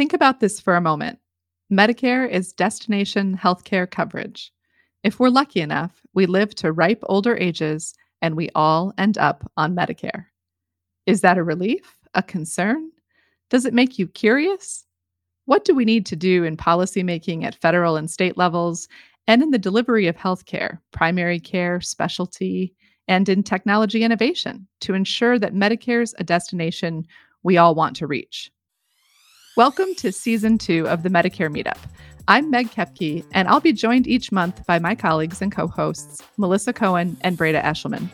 Think about this for a moment. Medicare is destination healthcare coverage. If we're lucky enough, we live to ripe older ages and we all end up on Medicare. Is that a relief? A concern? Does it make you curious? What do we need to do in policymaking at federal and state levels and in the delivery of healthcare, primary care, specialty, and in technology innovation to ensure that Medicare's a destination we all want to reach? Welcome to season two of the Medicare Meetup. I'm Meg Kepke, and I'll be joined each month by my colleagues and co hosts, Melissa Cohen and Breda Eshelman.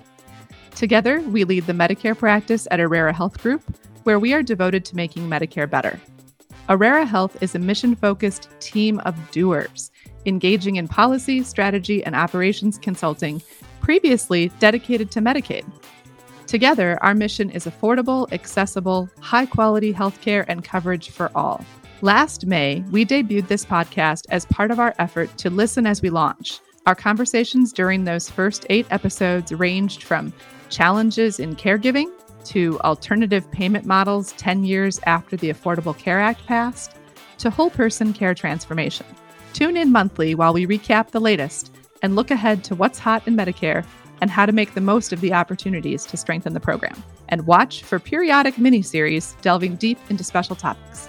Together, we lead the Medicare practice at Aurrera Health Group, where we are devoted to making Medicare better. Aurrera Health is a mission focused team of doers, engaging in policy, strategy, and operations consulting, previously dedicated to Medicaid. Together, our mission is affordable, accessible, high quality healthcare and coverage for all. Last May, we debuted this podcast as part of our effort to listen as we launch. Our conversations during those first eight episodes ranged from challenges in caregiving to alternative payment models 10 years after the Affordable Care Act passed to whole person care transformation. Tune in monthly while we recap the latest and look ahead to what's hot in Medicare and how to make the most of the opportunities to strengthen the program. And watch for periodic mini series delving deep into special topics.